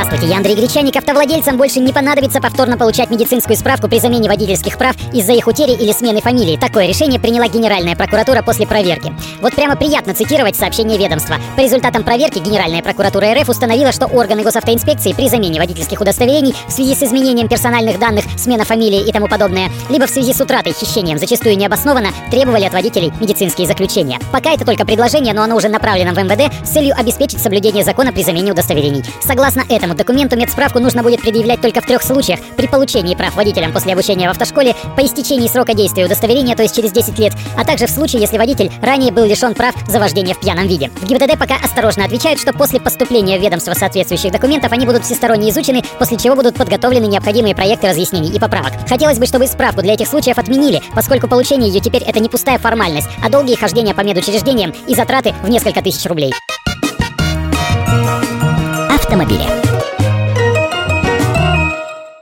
Здравствуйте, я Андрей Гречаник. Автовладельцам больше не понадобится повторно получать медицинскую справку при замене водительских прав из-за их утери или смены фамилии. Такое решение приняла Генеральная прокуратура после проверки. Вот прямо приятно цитировать сообщение ведомства. По результатам проверки Генеральная прокуратура РФ установила, что органы госавтоинспекции при замене водительских удостоверений в связи с изменением персональных данных, смена фамилии и тому подобное, либо в связи с утратой, хищением, зачастую необоснованно, требовали от водителей медицинские заключения. Пока это только предложение, но оно уже направлено в МВД с целью обеспечить соблюдение закона при замене удостоверений. Согласно этому документу медсправку нужно будет предъявлять только в трех случаях. При получении прав водителям после обучения в автошколе, по истечении срока действия удостоверения, то есть через 10 лет, а также в случае, если водитель ранее был лишен прав за вождение в пьяном виде. В ГИБДД пока осторожно отвечают, что после поступления в ведомство соответствующих документов они будут всесторонне изучены, после чего будут подготовлены необходимые проекты разъяснений и поправок. Хотелось бы, чтобы справку для этих случаев отменили, поскольку получение ее теперь это не пустая формальность, а долгие хождения по медучреждениям и затраты в несколько тысяч рублей. Автомобили.